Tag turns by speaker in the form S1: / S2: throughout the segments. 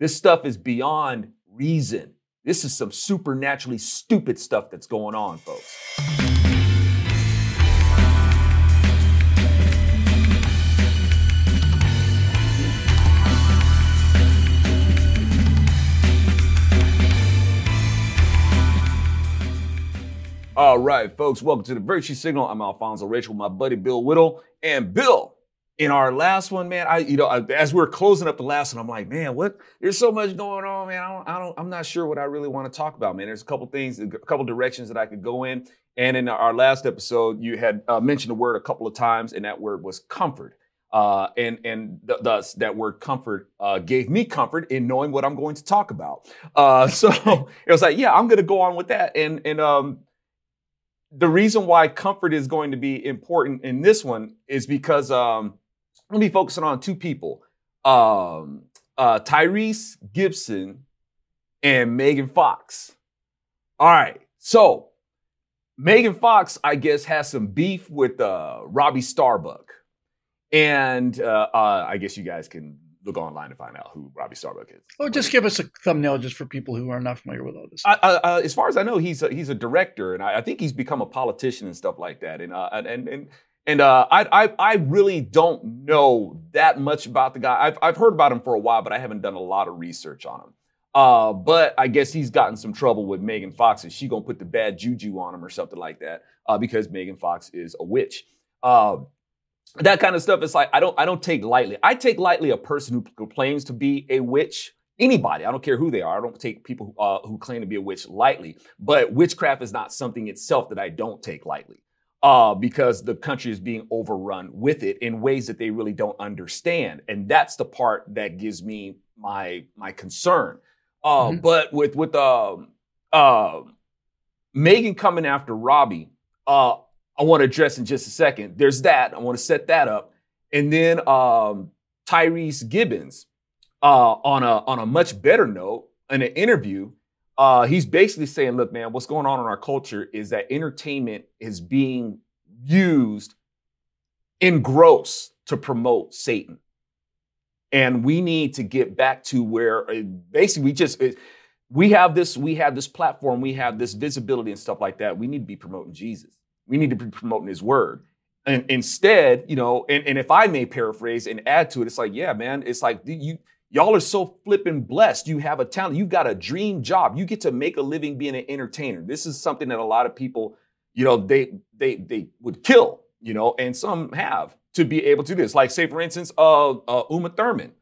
S1: This stuff is beyond reason. This is some supernaturally stupid stuff that's going on, folks. All right, folks, welcome to the Virtue Signal. I'm Alfonso Rachel, my buddy Bill Whittle. And Bill, in our last one, man, I, you know, as we are closing up the last one, I'm like, man, what? There's so much going on, man. I don't, I don't, I'm not sure what I really want to talk about, man. There's a couple things, a couple directions that I could go in. And in our last episode, you had uh, mentioned the word a couple of times, and that word was comfort. Uh, and and th- thus that word comfort uh, gave me comfort in knowing what I'm going to talk about. Uh, so it was like, yeah, I'm going to go on with that. And and um, the reason why comfort is going to be important in this one is because um, I'm gonna be focusing on two people, um, uh, Tyrese Gibson and Megan Fox. All right, so Megan Fox, I guess, has some beef with uh, Robbie Starbuck, and uh, uh, I guess you guys can look online to find out who Robbie Starbuck is.
S2: Oh, just give us a thumbnail just for people who are not familiar with all this.
S1: I, uh, as far as I know, he's a, he's a director, and I, I, think he's become a politician and stuff like that. And uh, and and and uh, I, I, I really don't know that much about the guy. I've, I've heard about him for a while, but I haven't done a lot of research on him. Uh, but I guess he's gotten some trouble with Megan Fox. Is she gonna put the bad juju on him or something like that? Uh, because Megan Fox is a witch. Uh, that kind of stuff is like I don't I don't take lightly. I take lightly a person who claims to be a witch. Anybody, I don't care who they are. I don't take people uh, who claim to be a witch lightly. But witchcraft is not something itself that I don't take lightly uh, because the country is being overrun with it in ways that they really don't understand, and that's the part that gives me my my concern. Uh, mm-hmm. But with with uh, uh, Megan coming after Robbie, uh, I want to address in just a second. There's that. I want to set that up, and then um, Tyrese Gibbons uh, on a on a much better note in an interview uh, he's basically saying, look, man, what's going on in our culture is that entertainment is being used in gross to promote Satan. And we need to get back to where uh, basically we just, we have this, we have this platform, we have this visibility and stuff like that. We need to be promoting Jesus. We need to be promoting his word. And instead, you know, and, and if I may paraphrase and add to it, it's like, yeah, man, it's like do you, Y'all are so flippin' blessed. You have a talent. You've got a dream job. You get to make a living being an entertainer. This is something that a lot of people, you know, they they they would kill, you know, and some have to be able to do this. Like, say, for instance, uh, uh Uma Thurman.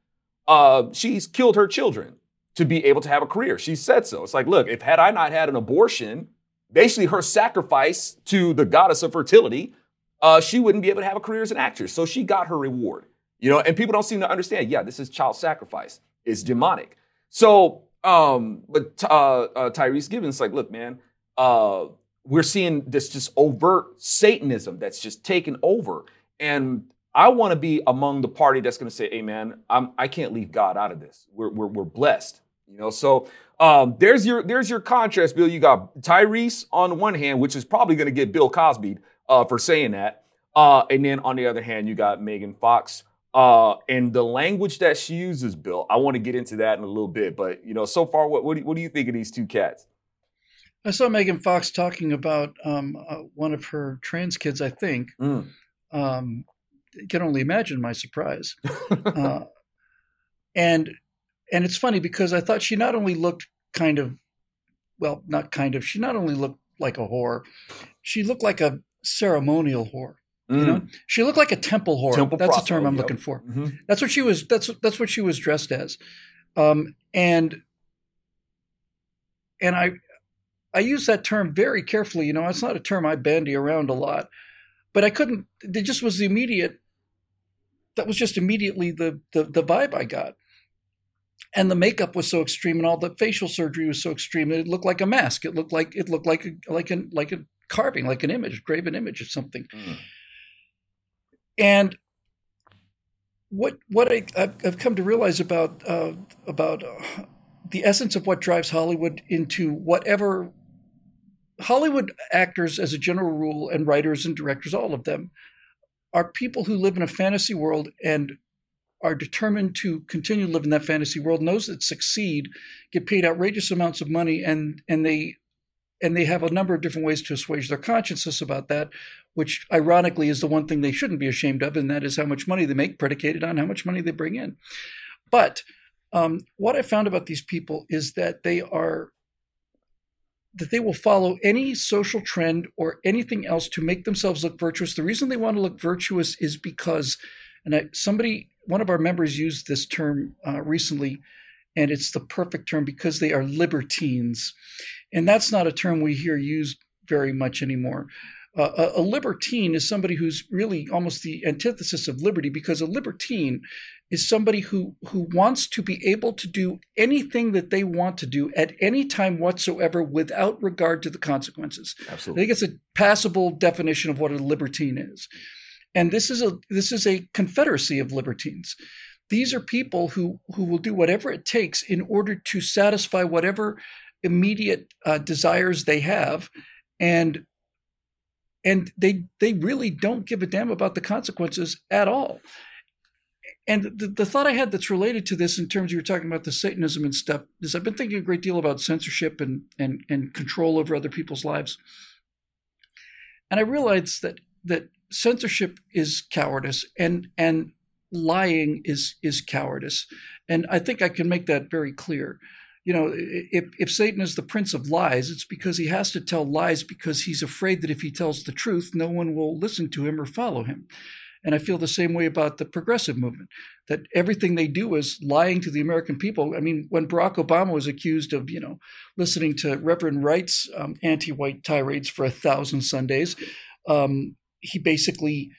S1: Uh, she's killed her children to be able to have a career. She said so. It's like, look, if had I not had an abortion, basically her sacrifice to the goddess of fertility, uh, she wouldn't be able to have a career as an actress. So she got her reward. You know, and people don't seem to understand. Yeah, this is child sacrifice. It's demonic. So, um, but uh, uh, Tyrese Gibbons like, look, man, uh, we're seeing this just overt Satanism that's just taken over, and I want to be among the party that's going to say, "Hey, man, I'm, I can't leave God out of this. We're we're, we're blessed." You know, so um, there's your there's your contrast, Bill. You got Tyrese on one hand, which is probably going to get Bill Cosby uh, for saying that, uh, and then on the other hand, you got Megan Fox, uh, and the language that she uses, Bill, I want to get into that in a little bit. But you know, so far, what what do, what do you think of these two cats?
S2: I saw Megan Fox talking about um, uh, one of her trans kids. I think. Mm. Um, can only imagine my surprise. uh, and and it's funny because I thought she not only looked kind of, well, not kind of. She not only looked like a whore, she looked like a ceremonial whore. Mm. You know, mm. she looked like a temple whore. Temple that's the term I'm yep. looking for. Mm-hmm. That's what she was. That's that's what she was dressed as, um, and and I I use that term very carefully. You know, it's not a term I bandy around a lot, but I couldn't. It just was the immediate. That was just immediately the the, the vibe I got, and the makeup was so extreme, and all the facial surgery was so extreme. It looked like a mask. It looked like it looked like a, like a like a carving, like an image, graven image of something. Mm. And what what I, have come to realize about uh, about uh, the essence of what drives Hollywood into whatever Hollywood actors, as a general rule, and writers and directors, all of them, are people who live in a fantasy world and are determined to continue to live in that fantasy world, those that succeed get paid outrageous amounts of money, and and they and they have a number of different ways to assuage their consciences about that, which ironically is the one thing they shouldn't be ashamed of, and that is how much money they make, predicated on how much money they bring in. But um, what I found about these people is that they are that they will follow any social trend or anything else to make themselves look virtuous. The reason they want to look virtuous is because, and I, somebody, one of our members used this term uh, recently, and it's the perfect term because they are libertines. And that's not a term we hear used very much anymore. Uh, a, a, libertine is somebody who's really almost the antithesis of liberty because a libertine is somebody who who wants to be able to do anything that they want to do at any time whatsoever without regard to the consequences.
S1: Absolutely.
S2: I think it's a passable definition of what a libertine is. And this is a this is a confederacy of libertines. These are people who who will do whatever it takes in order to satisfy whatever immediate uh, desires they have and and they they really don't give a damn about the consequences at all and the, the thought I had that's related to this in terms you were talking about the Satanism and stuff is I've been thinking a great deal about censorship and and and control over other people's lives. And I realized that that censorship is cowardice and and lying is is cowardice. And I think I can make that very clear. You know, if, if Satan is the prince of lies, it's because he has to tell lies because he's afraid that if he tells the truth, no one will listen to him or follow him. And I feel the same way about the progressive movement, that everything they do is lying to the American people. I mean, when Barack Obama was accused of, you know, listening to Reverend Wright's um, anti-white tirades for a thousand Sundays, um, he basically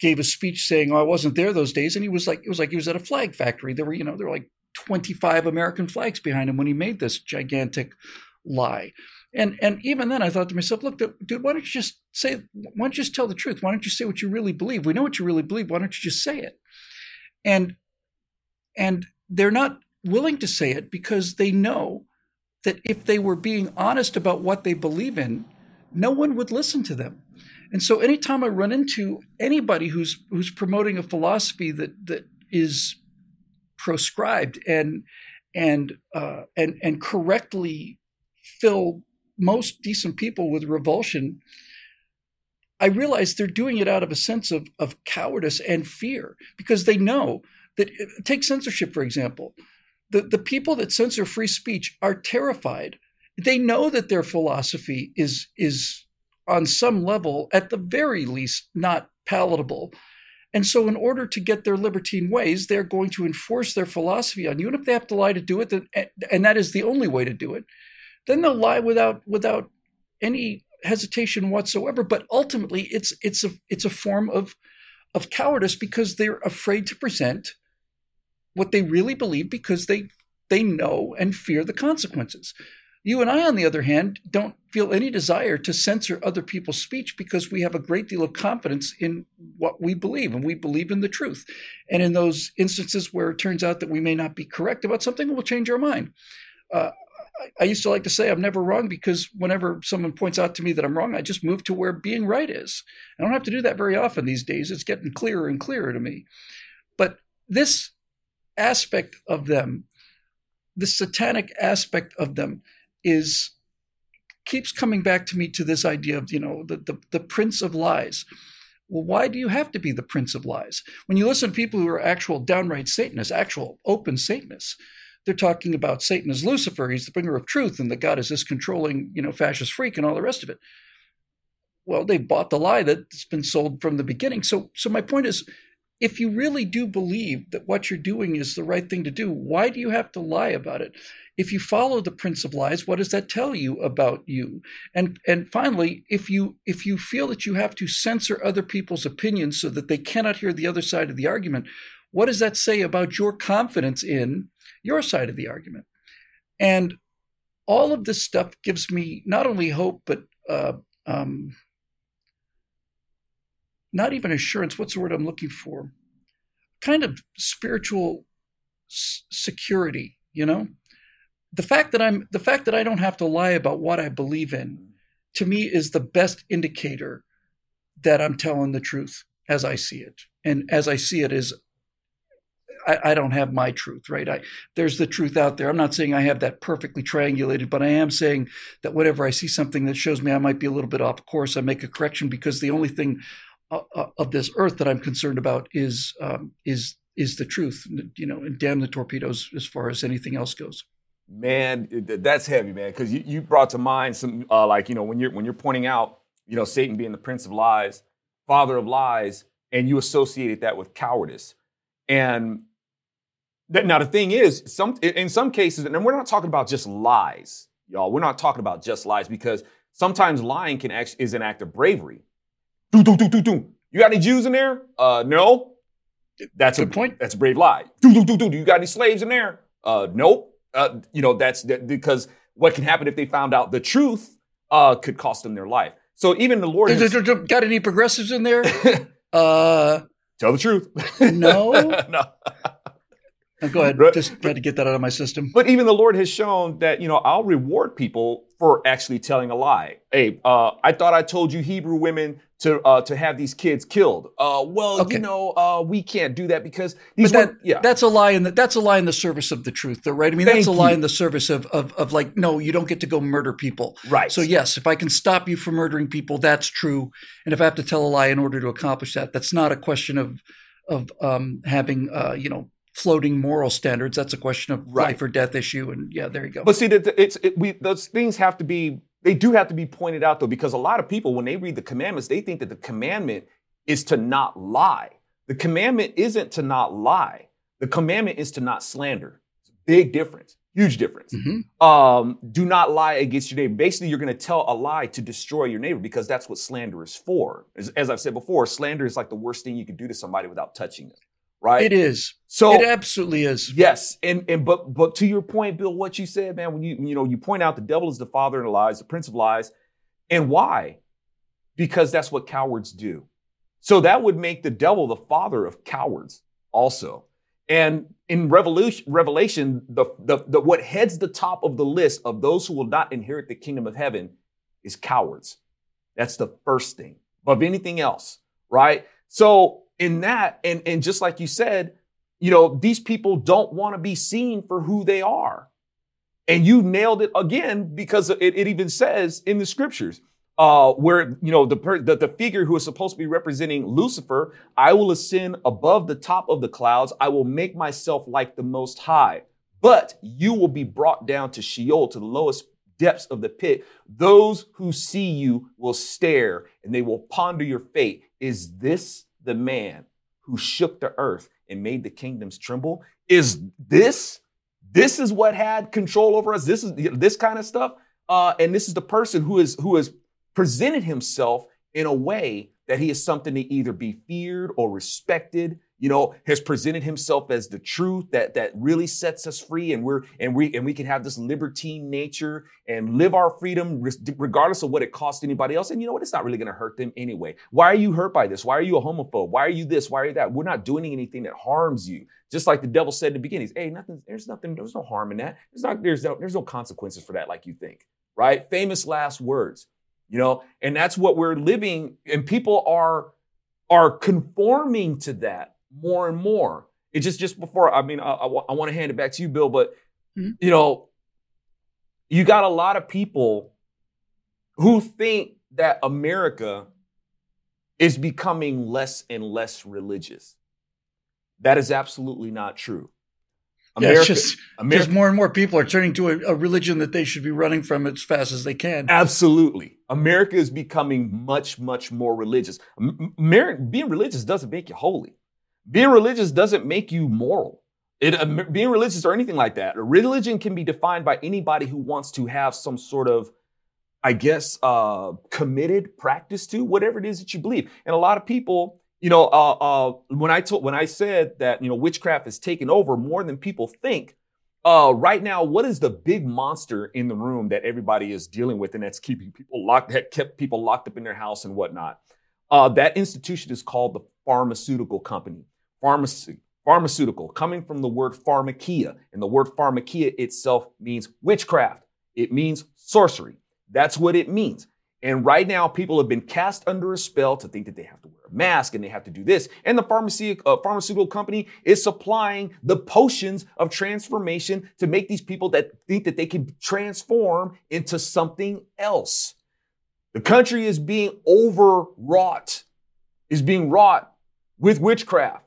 S2: gave a speech saying, "Oh, I wasn't there those days," and he was like, it was like he was at a flag factory. There were, you know, there were like 25 American flags behind him when he made this gigantic lie. And and even then, I thought to myself, look, dude, why don't you just say? Why don't you just tell the truth? Why don't you say what you really believe? We know what you really believe. Why don't you just say it? And and they're not willing to say it because they know that if they were being honest about what they believe in, no one would listen to them. And so anytime I run into anybody who's who's promoting a philosophy that that is proscribed and and uh, and and correctly fill most decent people with revulsion, I realize they're doing it out of a sense of, of cowardice and fear because they know that, take censorship, for example. The, the people that censor free speech are terrified. They know that their philosophy is, is on some level, at the very least, not palatable. And so, in order to get their libertine ways, they're going to enforce their philosophy on you. And if they have to lie to do it, then, and that is the only way to do it, then they'll lie without without any hesitation whatsoever. But ultimately, it's it's a it's a form of of cowardice because they're afraid to present what they really believe because they they know and fear the consequences. You and I, on the other hand, don't feel any desire to censor other people's speech because we have a great deal of confidence in what we believe and we believe in the truth. And in those instances where it turns out that we may not be correct about something, we'll change our mind. Uh, I used to like to say I'm never wrong because whenever someone points out to me that I'm wrong, I just move to where being right is. I don't have to do that very often these days. It's getting clearer and clearer to me. But this aspect of them, this satanic aspect of them, is keeps coming back to me to this idea of you know the, the, the prince of lies. Well, why do you have to be the prince of lies? When you listen to people who are actual downright Satanists, actual open Satanists, they're talking about Satan as Lucifer, he's the bringer of truth, and that God is this controlling, you know, fascist freak and all the rest of it. Well, they bought the lie that's been sold from the beginning. So, so my point is, if you really do believe that what you're doing is the right thing to do, why do you have to lie about it? If you follow the prince of lies, what does that tell you about you? And and finally, if you if you feel that you have to censor other people's opinions so that they cannot hear the other side of the argument, what does that say about your confidence in your side of the argument. And all of this stuff gives me not only hope, but uh, um, not even assurance. What's the word I'm looking for? Kind of spiritual s- security, you know? The fact that I'm the fact that I don't have to lie about what I believe in to me is the best indicator that I'm telling the truth as I see it. And as I see it is I, I, don't have my truth, right? I, there's the truth out there. I'm not saying I have that perfectly triangulated, but I am saying that whenever I see something that shows me I might be a little bit off course, I make a correction because the only thing of this earth that I'm concerned about is um, is is the truth, you know, and damn the torpedoes as far as anything else goes.
S1: Man, that's heavy, man, because you, you brought to mind some uh, like you know when you're when you're pointing out you know Satan being the prince of lies, father of lies, and you associated that with cowardice, and that, now the thing is, some in some cases, and we're not talking about just lies, y'all. We're not talking about just lies because sometimes lying can act, is an act of bravery. Do do do do do. You got any Jews in there? Uh, no. That's
S2: Good
S1: a
S2: point.
S1: That's a brave lie. Do do do do. Do you got any slaves in there? Uh, nope. Uh, you know that's that, because what can happen if they found out the truth uh, could cost them their life. So even the Lord has,
S2: got any progressives in there? uh,
S1: tell the truth.
S2: No,
S1: no.
S2: Go ahead.
S1: Right.
S2: Just try to get that out of my system.
S1: But even the Lord has shown that you know I'll reward people for actually telling a lie. Hey, uh, I thought I told you Hebrew women to uh, to have these kids killed. Uh, well,
S2: Okay.
S1: you know, uh, we can't do that because these
S2: But that,
S1: yeah.
S2: that's a lie in the that's a lie in the service of the truth, though, right? I mean, that's a lie
S1: you.
S2: in the service of, of of like, no, you don't get to go murder people.
S1: right.
S2: So yes, if I can stop you from murdering people, that's true. And if I have to tell a lie in order to accomplish that, that's not a question of of um, having uh, you know floating moral standards. That's a question of
S1: Right.
S2: life or death issue. And yeah, there you go.
S1: But see, that it's it, we those things have to be they do have to be pointed out though because a lot of people when they read the commandments they think that the commandment is to not lie. The commandment isn't to not lie. The commandment is to not slander. Big difference. Huge difference.
S2: Mhm.
S1: Um, do not lie against your neighbor. Basically, you're going to tell a lie to destroy your neighbor because that's what slander is for. As, as I've said before, slander is like the worst thing you could do to somebody without touching them. Right.
S2: It is.
S1: So
S2: it absolutely is.
S1: Yes, and and but but to your point, Bill, what you said, man, when you you know you point out the devil is the father of lies, the prince of lies, and why? Because that's what cowards do. So that would make the devil the father of cowards, also. And in Revolution, Revelation, the, the the what heads the top of the list of those who will not inherit the kingdom of heaven is cowards. That's the first thing. Above anything else, right? So in that, and and just like you said, you know, these people don't want to be seen for who they are. And you nailed it again because it, it even says in the scriptures, uh, where, you know, the, per, the, the figure who is supposed to be representing Lucifer, I will ascend above the top of the clouds. I will make myself like the most high, but you will be brought down to Sheol, to the lowest depths of the pit. Those who see you will stare and they will ponder your fate. Is this the man who shook the earth and made the kingdoms tremble? Is this this is what had control over us? This is this kind of stuff. Uh, and this is the person who is who has presented himself in a way that he is something to either be feared or respected. You know, has presented himself as the truth that that really sets us free, and we're and we and we can have this libertine nature and live our freedom regardless of what it costs anybody else. And you know what? It's not really going to hurt them anyway. Why are you hurt by this? Why are you a homophobe? Why are you this? Why are you that? We're not doing anything that harms you. Just like the devil said in the beginning, hey, nothing. There's nothing. There's no harm in that. There's not. There's no. There's no consequences for that, like you think. Right? Famous last words. You know, and that's what we're living. And people are are conforming to that more and more. It just just before. I mean, I, I, want to hand it back to you, Bill, but
S2: Mhm.
S1: you know, you got a lot of people who think that America is becoming less and less religious. That is absolutely not true.
S2: Yeah, it's just,
S1: America,
S2: just more and more people are turning to a, a religion that they should be running from as fast as they can.
S1: Absolutely. America is becoming much, much more religious. Mer- being religious doesn't make you holy. Being religious doesn't make you moral. It, uh, being religious or anything like that. Religion can be defined by anybody who wants to have some sort of, I guess, uh, committed practice to whatever it is that you believe. And a lot of people, you know, uh, uh, when I told, when I said that, you know, witchcraft has taken over more than people think, uh, right now, what is the big monster in the room that everybody is dealing with and that's keeping people locked, that kept people locked up in their house and whatnot? Uh, that institution is called the pharmaceutical company. Pharmaceutical, coming from the word pharmakeia. And the word pharmakeia itself means witchcraft. It means sorcery. That's what it means. And right now, people have been cast under a spell to think that they have to wear a mask and they have to do this. And the pharmacy, uh, pharmaceutical company is supplying the potions of transformation to make these people that think that they can transform into something else. The country is being overwrought, is being wrought with witchcraft,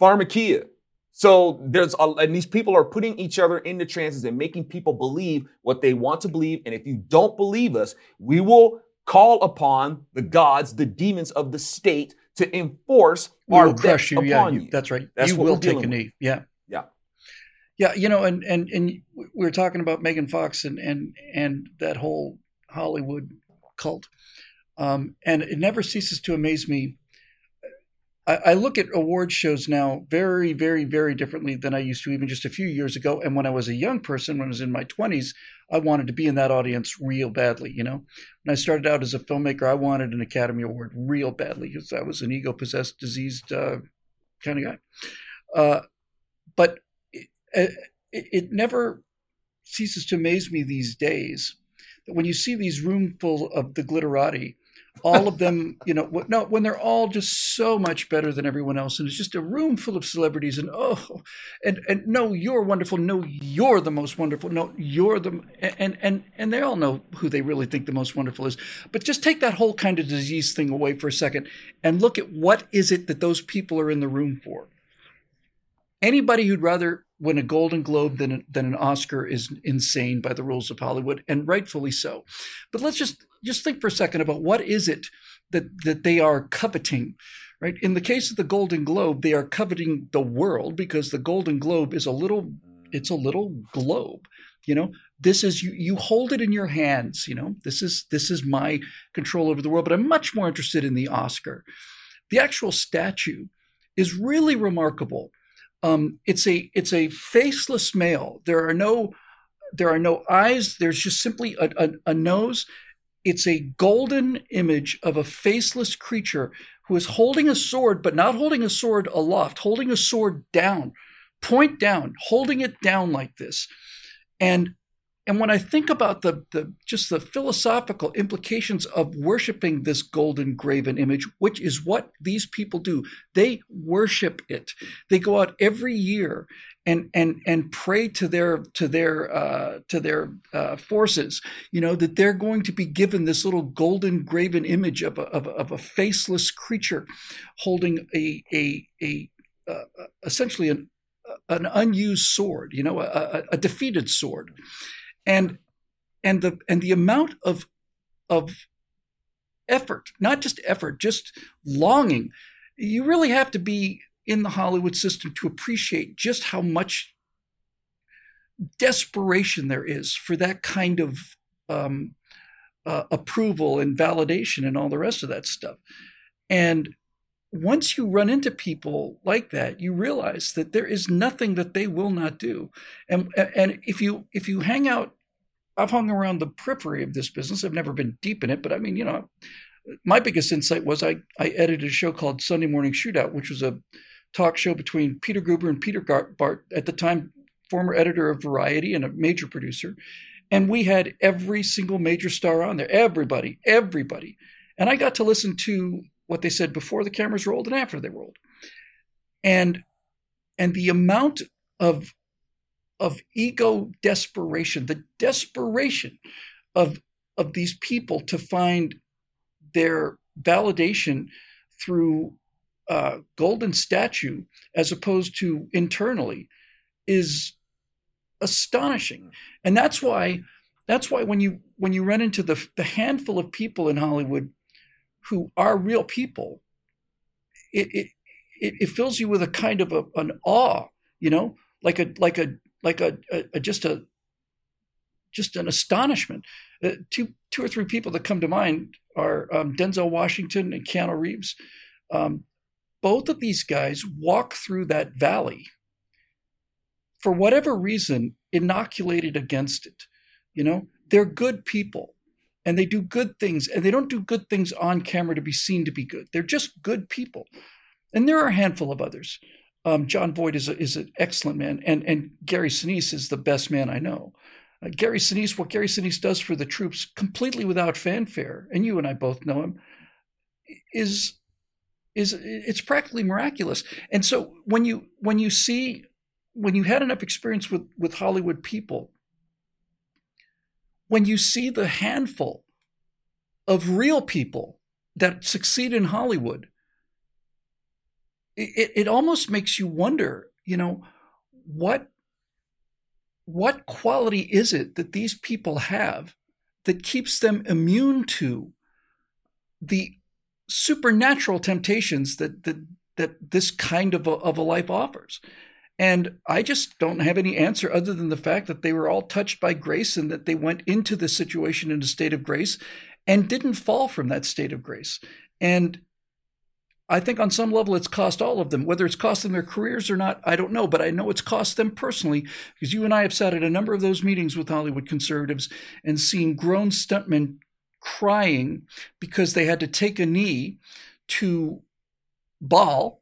S1: pharmakeia. So there's a, and these people are putting each other into trances and making people believe what they want to believe. And if you don't believe us, we will call upon the gods, the demons of the state to enforce
S2: we
S1: our
S2: will crush you.
S1: upon
S2: Yeah,
S1: you.
S2: that's right.
S1: That's
S2: you
S1: what
S2: will
S1: we're
S2: take a
S1: with.
S2: knee. Yeah.
S1: Yeah.
S2: Yeah, you know, and and and we were talking about Megan Fox and and and that whole Hollywood cult, um, and it never ceases to amaze me. I, look at award shows now very, very, very differently than I used to even just a few years ago. And when I was a young person, when I was in my twenties, I wanted to be in that audience real badly. You know, when I started out as a filmmaker, I wanted an Academy Award real badly because I was an ego possessed, diseased uh, kind of guy. Uh, but it, it, it never ceases to amaze me these days that when you see these room full of the glitterati, all of them, you know, no, when they're all just so much better than everyone else, and it's just a room full of celebrities, and oh, and and no, you're wonderful, no, you're the most wonderful, no, you're the, and and and they all know who they really think the most wonderful is, but just take that whole kind of disease thing away for a second, and look at what is it that those people are in the room for anybody who'd rather win a Golden Globe than than an Oscar is insane by the rules of Hollywood, and rightfully so. But let's just just think for a second about what is it that that they are coveting. Right. In the case of the Golden Globe, they are coveting the world because the Golden Globe is a little it's a little globe. You know, this is you you hold it in your hands, you know. This is this is my control over the world, but I'm much more interested in the Oscar. The actual statue is really remarkable um, it's a it's a faceless male. There are no there are no eyes. There's just simply a, a, a nose. It's a golden image of a faceless creature who is holding a sword, but not holding a sword aloft, holding a sword down, point down, holding it down like this. And and when I think about the, the just the philosophical implications of worshiping this golden graven image, which is what these people do, they worship it. They go out every year and and and pray to their to their uh, to their uh, forces. You know that they're going to be given this little golden graven image of a, of a, of a faceless creature holding a a a uh, essentially an an unused sword. You know, a, a, a defeated sword and and the and the amount of of effort not just effort just longing you really have to be in the hollywood system to appreciate just how much desperation there is for that kind of um, uh, approval and validation and all the rest of that stuff and once you run into people like that you realize that there is nothing that they will not do and and if you if you hang out I've hung around the periphery of this business. I've never been deep in it, but I mean, you know, my biggest insight was I, I edited a show called Sunday Morning Shootout, which was a talk show between Peter Guber and Peter Bart, at the time former editor of Variety and a major producer. And we had every single major star on there, everybody, everybody. And I got to listen to what they said before the cameras rolled and after they rolled. And and the amount of of ego desperation, the desperation of, of these people to find their validation through uh, golden statue as opposed to internally is astonishing. And that's why that's why when you when you run into the the handful of people in Hollywood who are real people, it it, it, fills you with a kind of a, an awe, you know, like a like a like a, a just a just an astonishment. Uh, two two or three people that come to mind are um, Denzel Washington and Keanu Reeves. Um, both of these guys walk through that valley for whatever reason, inoculated against it. You know, they're good people and they do good things and they don't do good things on camera to be seen to be good. They're just good people. And there are a handful of others. Um, Jon Voight is a, is an excellent man, and and Gary Sinise is the best man I know. Uh, Gary Sinise, what Gary Sinise does for the troops, completely without fanfare, and you and I both know him, is is it's practically miraculous. And so when you when you see when you had enough experience with with Hollywood people, when you see the handful of real people that succeed in Hollywood, it, it almost makes you wonder, you know, what what quality is it that these people have that keeps them immune to the supernatural temptations that that that this kind of a, of a life offers? And I just don't have any answer other than the fact that they were all touched by grace and that they went into the situation in a state of grace and didn't fall from that state of grace. And I think on some level it's cost all of them. Whether it's cost them their careers or not, I don't know, but I know it's cost them personally because you and I have sat at a number of those meetings with Hollywood conservatives and seen grown stuntmen crying because they had to take a knee to Baal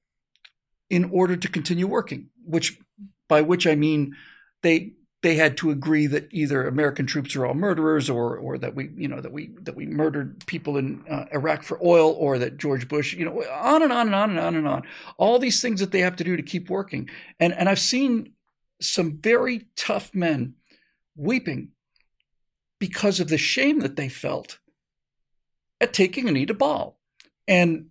S2: in order to continue working, which by which I mean they they had to agree that either American troops are all murderers, or or that we you know that we that we murdered people in uh, Iraq for oil, or that George Bush, you know, on and on and on and on and on. All these things that they have to do to keep working, and and I've seen some very tough men weeping because of the shame that they felt at taking a knee to Baal, and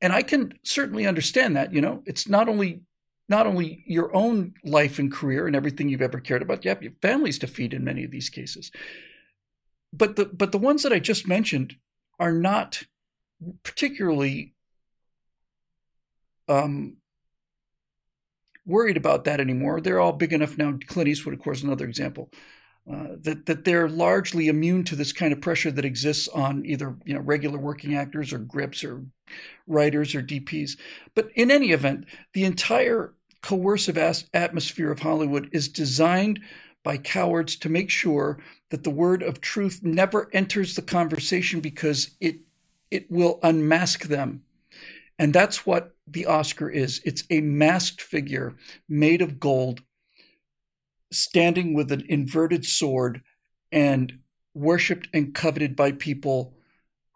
S2: and I can certainly understand that. You know, it's not only not only your own life and career and everything you've ever cared about, you have your families to feed in many of these cases. But the but the ones that I just mentioned are not particularly um, worried about that anymore. They're all big enough now. Clint Eastwood, of course, another example. Uh, that that they're largely immune to this kind of pressure that exists on either you know regular working actors or grips or writers or DPs. But in any event, the entire coercive as- atmosphere of Hollywood is designed by cowards to make sure that the word of truth never enters the conversation because it it will unmask them. And that's what the Oscar is. It's a masked figure made of gold standing with an inverted sword and worshiped and coveted by people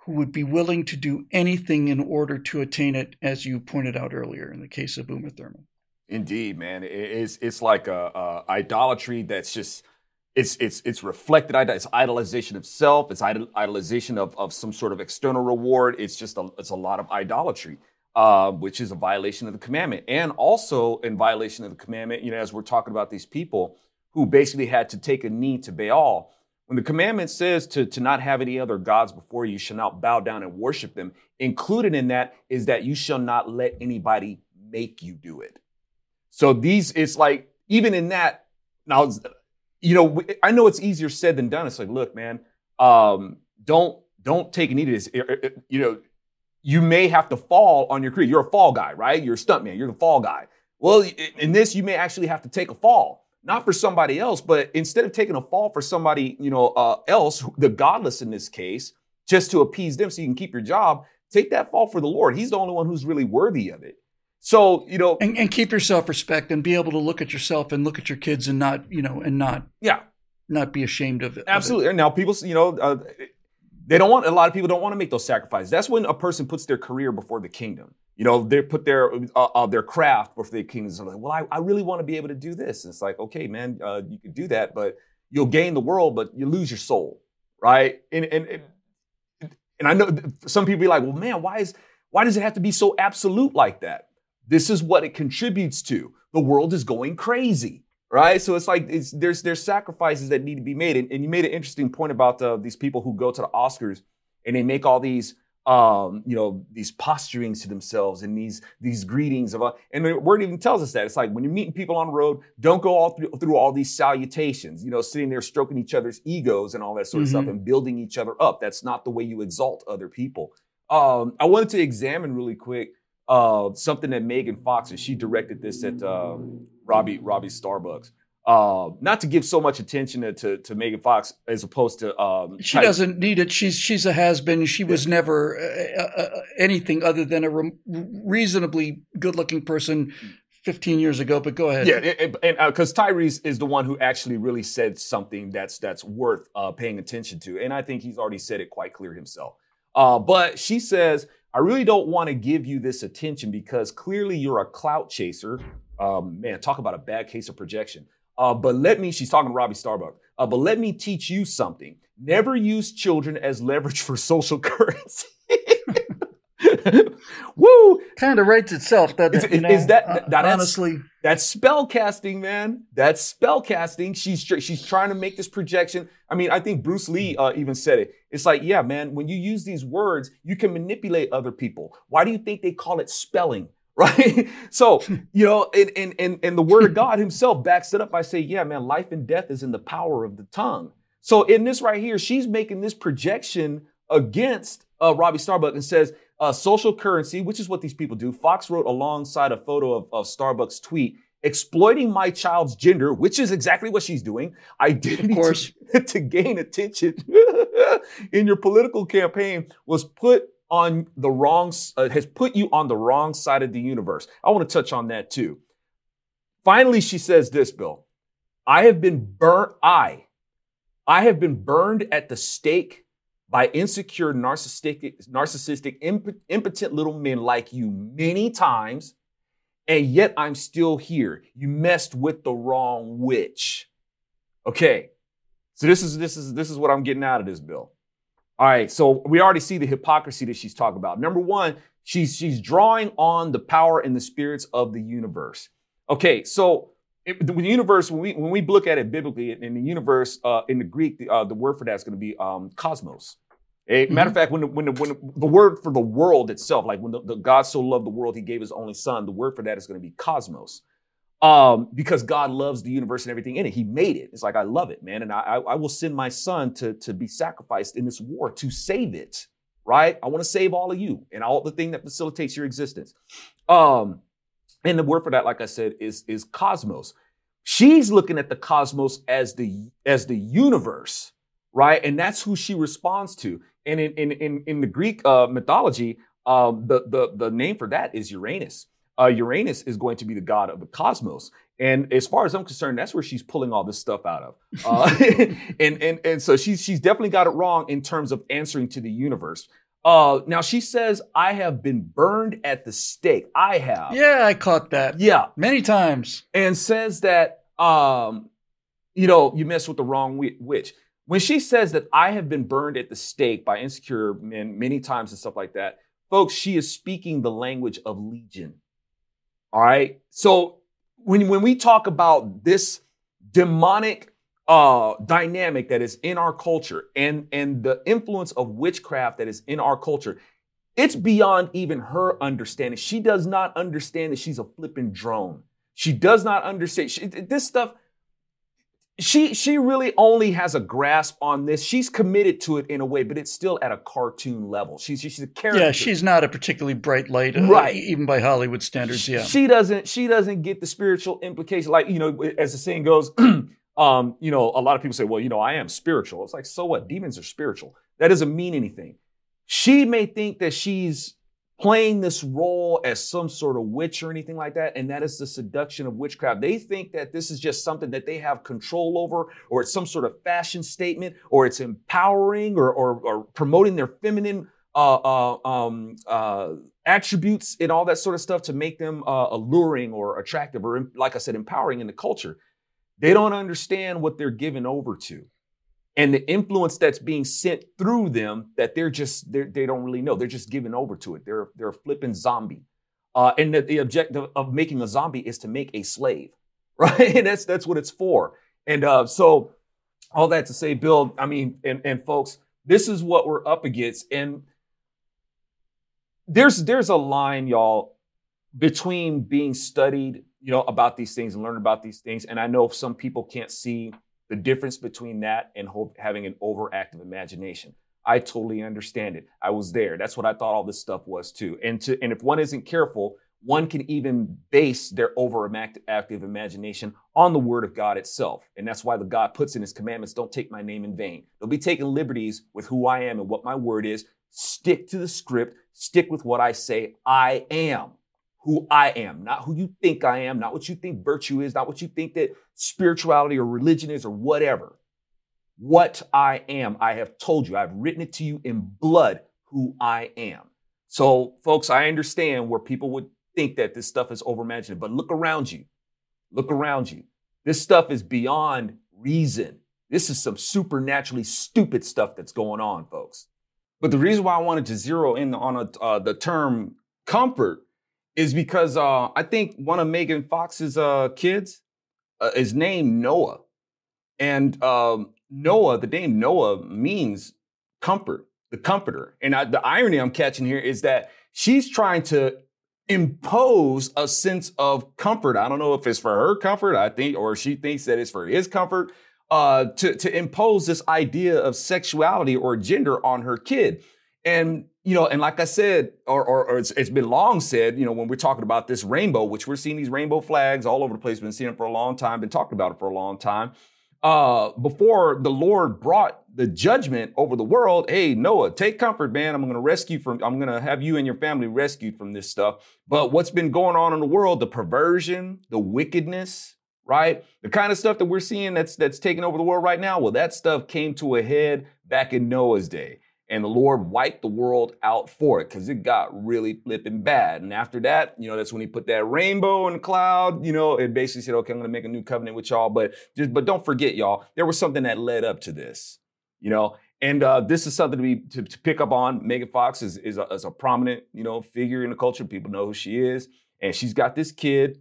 S2: who would be willing to do anything in order to attain it, as you pointed out earlier in the case of Uma Thurman.
S1: Indeed, man, it's it's like a, a idolatry that's just it's it's it's reflected. It's idolization of self. It's idolization of of some sort of external reward. It's just a it's a lot of idolatry, uh, which is a violation of the commandment, and also in violation of the commandment. You know, as we're talking about these people who basically had to take a knee to Baal. When the commandment says to, to not have any other gods before you, you shall not bow down and worship them, included in that is that you shall not let anybody make you do it. So these, it's like, even in that, now, you know, I know it's easier said than done. It's like, look, man, um, don't, don't take a knee to this. Er, er, er, you know, you may have to fall on your career. You're a fall guy, right? You're a stuntman. You're the fall guy. Well, in this, you may actually have to take a fall not for somebody else, but instead of taking a fall for somebody, you know, uh, else, the godless in this case, just to appease them so you can keep your job, take that fall for the Lord. He's the only one who's really worthy of it. So, you know,
S2: and, and keep your self-respect and be able to look at yourself and look at your kids and not, you know, and not,
S1: yeah,
S2: not be ashamed of it.
S1: Absolutely. Of it. Now people, you know, uh, they don't want, a lot of people don't want to make those sacrifices. That's when a person puts their career before the kingdom you know, they put their uh, uh, their craft before their kingdoms. Like, well, I, I really want to be able to do this. And it's like, okay, man, uh, you can do that, but you'll gain the world, but you lose your soul, right? And and and, and I know some people be like, well, man, why is why does it have to be so absolute like that? This is what it contributes to. The world is going crazy, right? So it's like it's, there's there's sacrifices that need to be made. And, and you made an interesting point about uh, these people who go to the Oscars and they make all these um, you know, these posturings to themselves and these these greetings of, and the word even tells us that it's like when you're meeting people on the road, don't go all through, through all these salutations, you know, sitting there stroking each other's egos and all that sort of mm-hmm. stuff and building each other up. That's not the way you exalt other people. Um, I wanted to examine really quick uh, something that Megan Fox and she directed this at um, Robbie Robbie Starbucks. Uh, not to give so much attention to, to, to Megan Fox as opposed to um,
S2: she doesn't need it. She's she's a has been. She was yeah. never uh, uh, uh, anything other than a re- reasonably good looking person. 15 years ago, but go ahead.
S1: Yeah, and because Tyrese is the one who actually really said something that's that's worth uh, paying attention to, and I think he's already said it quite clear himself. but she says I really don't want to give you this attention because clearly you're a clout chaser. Um, man, talk about a bad case of projection. Uh, but let me, she's talking to Robbie Starbuck, uh, but let me teach you something. Never use children as leverage for social currency. Woo!
S2: Kind of writes itself, doesn't
S1: Is,
S2: it? You know,
S1: is that,
S2: uh,
S1: that- that's,
S2: honestly?
S1: that's spell casting, man. That's spell casting. She's she's trying to make this projection. I mean, I think Bruce Lee uh, even said it. It's like, yeah, man, when you use these words, you can manipulate other people. Why do you think they call it spelling? Right? So, you know, and, and, and, and the word of God himself backs it up by saying, yeah, man, life and death is in the power of the tongue. So in this right here, she's making this projection against uh, Robbie Starbuck and says, uh, social currency, which is what these people do. Fox wrote alongside a photo of, of Starbucks tweet, exploiting my child's gender, which is exactly what she's doing. Identity
S2: Of course.
S1: to, to gain attention in your political campaign was put on the wrong, uh, has put you on the wrong side of the universe. I want to touch on that too. Finally, she says this, Bill. I have been burnt, I, I have been burned at the stake by insecure, narcissistic, narcissistic, imp- impotent little men like you many times, and yet I'm still here. You messed with the wrong witch. Okay, so this is this is this is what I'm getting out of this bill. All right, so we already see the hypocrisy that she's talking about. Number one, she's she's drawing on the power and the spirits of the universe. Okay, so it- the universe when we when we look at it biblically in the universe uh, in the Greek the, uh, the word for that is going to be um, cosmos. A matter of fact, when the, when the, when the, the word for the world itself, like when the, the God so loved the world, he gave his only son, the word for that is going to be cosmos. Um, because God loves the universe and everything in it. He made it. It's like, I love it, man. And I, I will send my son to, to be sacrificed in this war to save it, right? I want to save all of you and all the thing that facilitates your existence. Um, and the word for that, like I said, is, is cosmos. She's looking at the cosmos as the, as the universe, right? And that's who she responds to. And in, in, in, in the Greek uh, mythology, um, the, the, the name for that is Uranus. Uh, Uranus is going to be the god of the cosmos. And as far as I'm concerned, that's where she's pulling all this stuff out of. Uh, and, and, and so she's, she's definitely got it wrong in terms of answering to the universe. Uh, now she says, I have been burned at the stake. I have.
S2: Yeah, I caught that
S1: Yeah.
S2: many times.
S1: And says that, um, you know, you mess with the wrong witch. When she says that I have been burned at the stake by insecure men many times and stuff like that, folks, she is speaking the language of legion. All right. So when, when we talk about this demonic uh, dynamic that is in our culture and, and the influence of witchcraft that is in our culture, it's beyond even her understanding. She does not understand that she's a flipping drone. She does not understand she, this stuff. She she really only has a grasp on this. She's committed to it in a way, but it's still at a cartoon level. She's she's a character.
S2: Yeah, she's not a particularly bright light, uh,
S1: Right.
S2: Even by Hollywood standards. Yeah.
S1: She doesn't she doesn't get the spiritual implication. Like, you know, as the saying goes, um, you know, a lot of people say, well, you know, I am spiritual. It's like, so what? Demons are spiritual. That doesn't mean anything. She may think that she's playing this role as some sort of witch or anything like that, and that is the seduction of witchcraft. They think that this is just something that they have control over, or it's some sort of fashion statement, or it's empowering or or, or promoting their feminine uh, uh, um, uh, attributes and all that sort of stuff to make them uh, alluring or attractive or, like I said, empowering in the culture. They don't understand what they're given over to and the influence that's being sent through them that they're just they're, they don't really know. They're just given over to it. They're they're a flipping zombie. Uh, and the, the objective of making a zombie is to make a slave, right? And that's that's what it's for. And uh, so all that to say, Bill, I mean, and, and folks, this is what we're up against. And there's there's a line, y'all, between being studied, you know, about these things and learning about these things. And I know some people can't see the difference between that and having an overactive imagination. I totally understand it. I was there. That's what I thought all this stuff was too. And to and if one isn't careful, one can even base their overactive imagination on the word of God itself. And that's why the God puts in his commandments, don't take my name in vain. They'll be taking liberties with who I am and what my word is. Stick to the script, stick with what I say. I am who I am, not who you think I am, not what you think virtue is, not what you think that spirituality or religion is or whatever. What I am, I have told you, I've written it to you in blood who I am. So, folks, I understand where people would think that this stuff is overimaginative, but look around you. Look around you. This stuff is beyond reason. This is some supernaturally stupid stuff that's going on, folks. But the reason why I wanted to zero in on a, uh, the term comfort is because uh, I think one of Megan Fox's uh, kids uh, is named Noah. And um, Noah, the name Noah means comfort, the comforter. And I, the irony I'm catching here is that she's trying to impose a sense of comfort. I don't know if it's for her comfort, I think, or she thinks that it's for his comfort, uh, to, to impose this idea of sexuality or gender on her kid. And, you know, and like I said, or, or, or it's, it's been long said, you know, when we're talking about this rainbow, which we're seeing these rainbow flags all over the place, been seeing it for a long time, been talking about it for a long time. Uh, before the Lord brought the judgment over the world, hey, Noah, take comfort, man. I'm going to rescue from, I'm going to have you and your family rescued from this stuff. But what's been going on in the world, the perversion, the wickedness, right? The kind of stuff that we're seeing that's that's taking over the world right now. Well, that stuff came to a head back in Noah's day. And the Lord wiped the world out for it because it got really flipping bad. And after that, you know, that's when he put that rainbow in the cloud. You know, it basically said, okay, I'm going to make a new covenant with y'all. But just, but don't forget, y'all, there was something that led up to this, you know. And uh, this is something to be to, to pick up on. Megan Fox is is a, is a prominent, you know, figure in the culture. People know who she is, and she's got this kid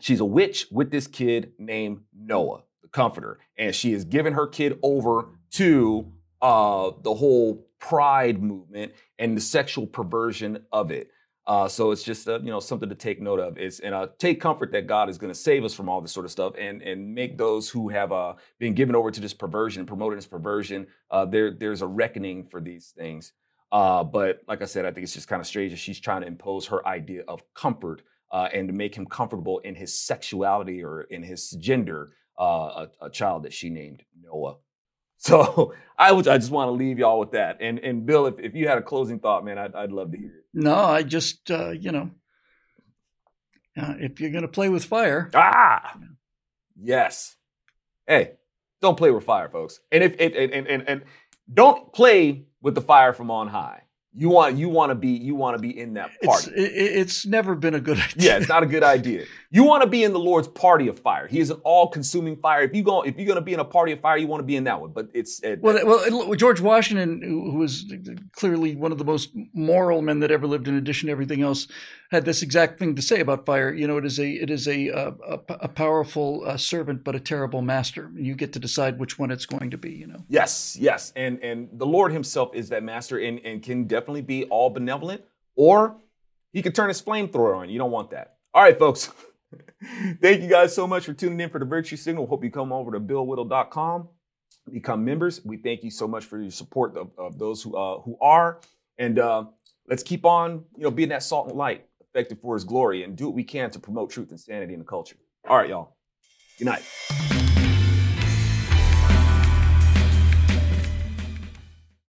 S1: She's a witch with this kid named Noah, the comforter, and she has given her kid over to uh, the whole pride movement and the sexual perversion of it. Uh, so it's just uh, you know something to take note of. It's and uh, take comfort that God is going to save us from all this sort of stuff and and make those who have uh, been given over to this perversion, promoted this perversion. Uh, there there's a reckoning for these things. Uh, but like I said, I think it's just kind of strange that she's trying to impose her idea of comfort and to make him comfortable in his sexuality or in his gender, a, a, child that she named Noah. So I would, I just want to leave y'all with that. And and Bill, if, if you had a closing thought, man, I'd, I'd love to hear it.
S2: No, I just uh, you know, uh, if you're gonna play with fire,
S1: ah, yes. Hey, don't play with fire, folks. And if and and and, and don't play with the fire from on high. You want you want to be you want to be in that party.
S2: It's, it, it's never been a good idea.
S1: Yeah, it's not a good idea. You want to be in the Lord's party of fire. He is an all-consuming fire. If you go, if you're going to be in a party of fire, you want to be in that one. But it's
S2: it, well, well, George Washington, who was clearly one of the most moral men that ever lived, in addition to everything else, had this exact thing to say about fire. You know, it is a it is a a, a powerful uh, servant, but a terrible master. You get to decide which one it's going to be. You know.
S1: Yes, yes, and and the Lord Himself is that master, and and can definitely be all benevolent, or He could turn His flamethrower on. You don't want that. All right, folks. Thank you guys so much for tuning in for the Virtue Signal. Hope you come over to billwhittle.com, become members. We thank you so much for your support of, of those who uh, who are, and uh, let's keep on, you know, being that salt and light, effective for His glory, and do what we can to promote truth and sanity in the culture. All right, y'all. Good night.